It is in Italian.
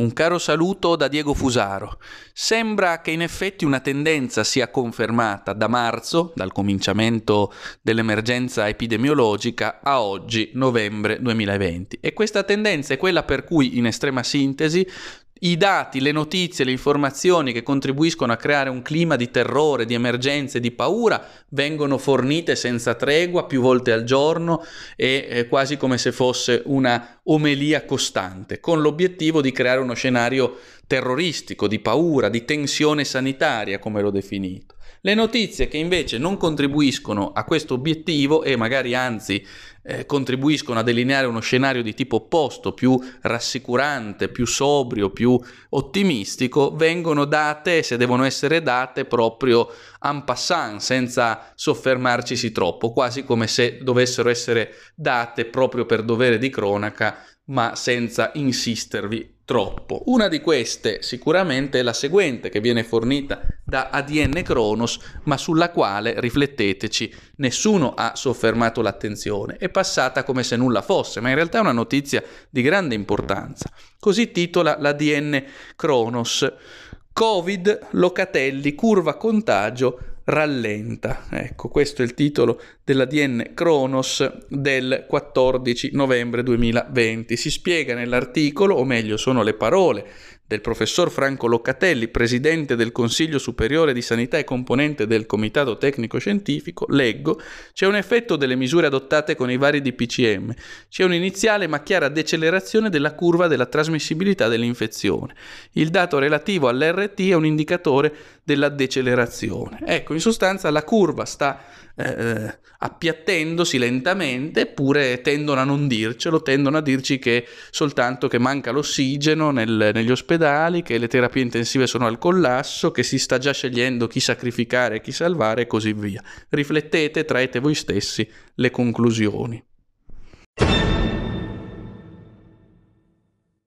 Un caro saluto da Diego Fusaro. Sembra che in effetti una tendenza sia confermata da marzo, dal cominciamento dell'emergenza epidemiologica, a oggi, novembre 2020. E questa tendenza è quella per cui, in estrema sintesi, i dati, le notizie, le informazioni che contribuiscono a creare un clima di terrore, di emergenza e di paura vengono fornite senza tregua più volte al giorno e eh, quasi come se fosse una omelia costante, con l'obiettivo di creare uno scenario terroristico, di paura, di tensione sanitaria, come l'ho definito. Le notizie che invece non contribuiscono a questo obiettivo e magari anzi eh, contribuiscono a delineare uno scenario di tipo opposto, più rassicurante, più sobrio, più ottimistico, vengono date, se devono essere date, proprio en passant, senza soffermarcisi troppo, quasi come se dovessero essere date proprio per dovere di cronaca, ma senza insistervi troppo. Una di queste sicuramente è la seguente che viene fornita da ADN Kronos, ma sulla quale, rifletteteci, nessuno ha soffermato l'attenzione. È passata come se nulla fosse, ma in realtà è una notizia di grande importanza. Così titola l'ADN Kronos. Covid, Locatelli, curva contagio, rallenta. Ecco, questo è il titolo dell'ADN Kronos del 14 novembre 2020. Si spiega nell'articolo, o meglio sono le parole del professor Franco Loccatelli, presidente del Consiglio Superiore di Sanità e componente del Comitato Tecnico Scientifico, leggo, c'è un effetto delle misure adottate con i vari DPCM, c'è un'iniziale ma chiara decelerazione della curva della trasmissibilità dell'infezione. Il dato relativo all'RT è un indicatore della decelerazione. Ecco, in sostanza la curva sta eh, appiattendosi lentamente, eppure tendono a non dircelo, tendono a dirci che soltanto che manca l'ossigeno nel, negli ospedali, che le terapie intensive sono al collasso, che si sta già scegliendo chi sacrificare e chi salvare e così via. Riflettete, traete voi stessi le conclusioni.